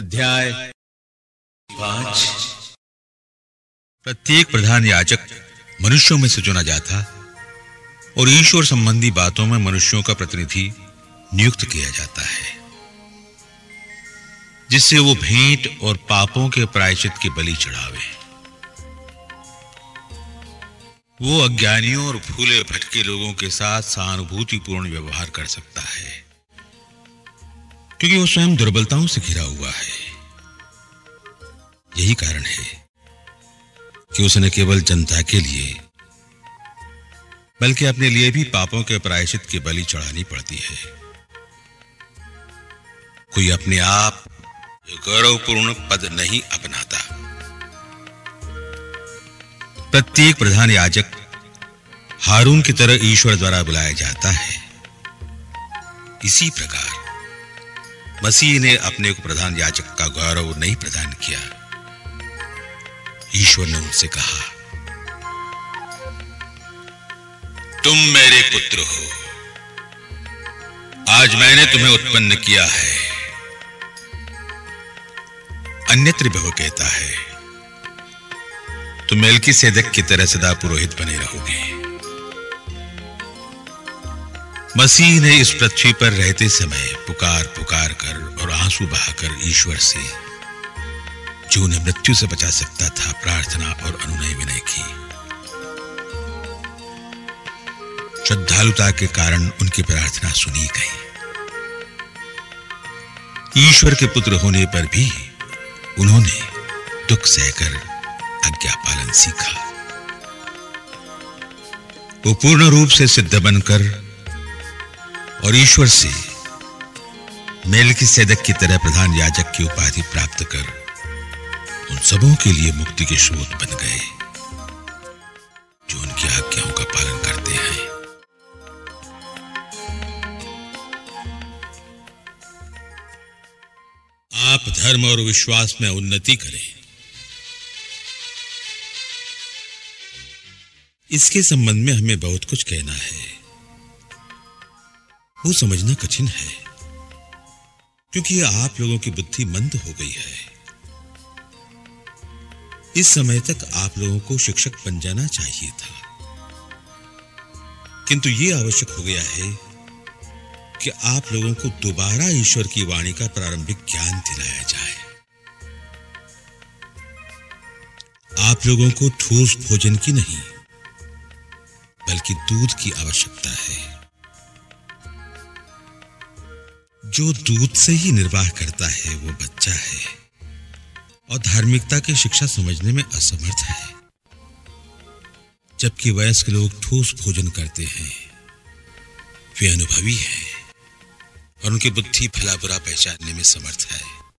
अध्याय। पाँच। प्रत्येक प्रधान याचक मनुष्यों में से चुना जाता और ईश्वर संबंधी बातों में मनुष्यों का प्रतिनिधि नियुक्त किया जाता है, जिससे वो भेंट और पापों के प्रायश्चित की बलि चढ़ावे। वो अज्ञानियों और फूले भटके लोगों के साथ सहानुभूतिपूर्ण व्यवहार कर सकता है। क्योंकि वो स्वयं दुर्बलताओं से घिरा हुआ है। यही कारण है कि उसे न केवल जनता के लिए, बल्कि अपने लिए भी पापों के प्रायश्चित की बलि चढ़ानी पड़ती है। कोई अपने आप गौरवपूर्ण पद नहीं अपनाता। प्रत्येक प्रधान याजक हारून की तरह ईश्वर द्वारा बुलाया जाता है। इसी प्रकार मसीह ने अपने को प्रधान याजक का गौरव नहीं प्रदान किया। ईश्वर ने उनसे कहा, तुम मेरे पुत्र हो। आज मैंने तुम्हें उत्पन्न किया है। अन्यत्र भी कहता है, तुम मेलकी सेदक की तरह सदा पुरोहित बने रहोगे। मसीह ने इस पृथ्वी पर रहते समय पुकार पुकार कर और आँसू बहाकर ईश्वर से, जो उन्हें मृत्यु से बचा सकता था, प्रार्थना और अनुनय विनय की। श्रद्धालुता के कारण उनकी प्रार्थना सुनी गई। ईश्वर के पुत्र होने पर भी उन्होंने दुख सहकर आज्ञा पालन सीखा। वो पूर्ण रूप से सिद्ध बनकर और ईश्वर से मेल की सेदक की तरह प्रधान याजक की उपाधि प्राप्त कर उन सबों के लिए मुक्ति के स्रोत बन गए, जो उनकी आज्ञाओं का पालन करते हैं। आप धर्म और विश्वास में उन्नति करें। इसके संबंध में हमें बहुत कुछ कहना है। वो समझना कठिन है, क्योंकि आप लोगों की बुद्धि मंद हो गई है। इस समय तक आप लोगों को शिक्षक बन जाना चाहिए था। किंतु यह आवश्यक हो गया है कि आप लोगों को दोबारा ईश्वर की वाणी का प्रारंभिक ज्ञान दिलाया जाए। आप लोगों को ठोस भोजन की नहीं, बल्कि दूध की आवश्यकता है। जो दूध से ही निर्वाह करता है, वो बच्चा है। और धार्मिकता की शिक्षा समझने में असमर्थ है। जबकि वयस्क लोग ठोस भोजन करते हैं, वे अनुभवी हैं और उनकी बुद्धि भला बुरा पहचानने में समर्थ है।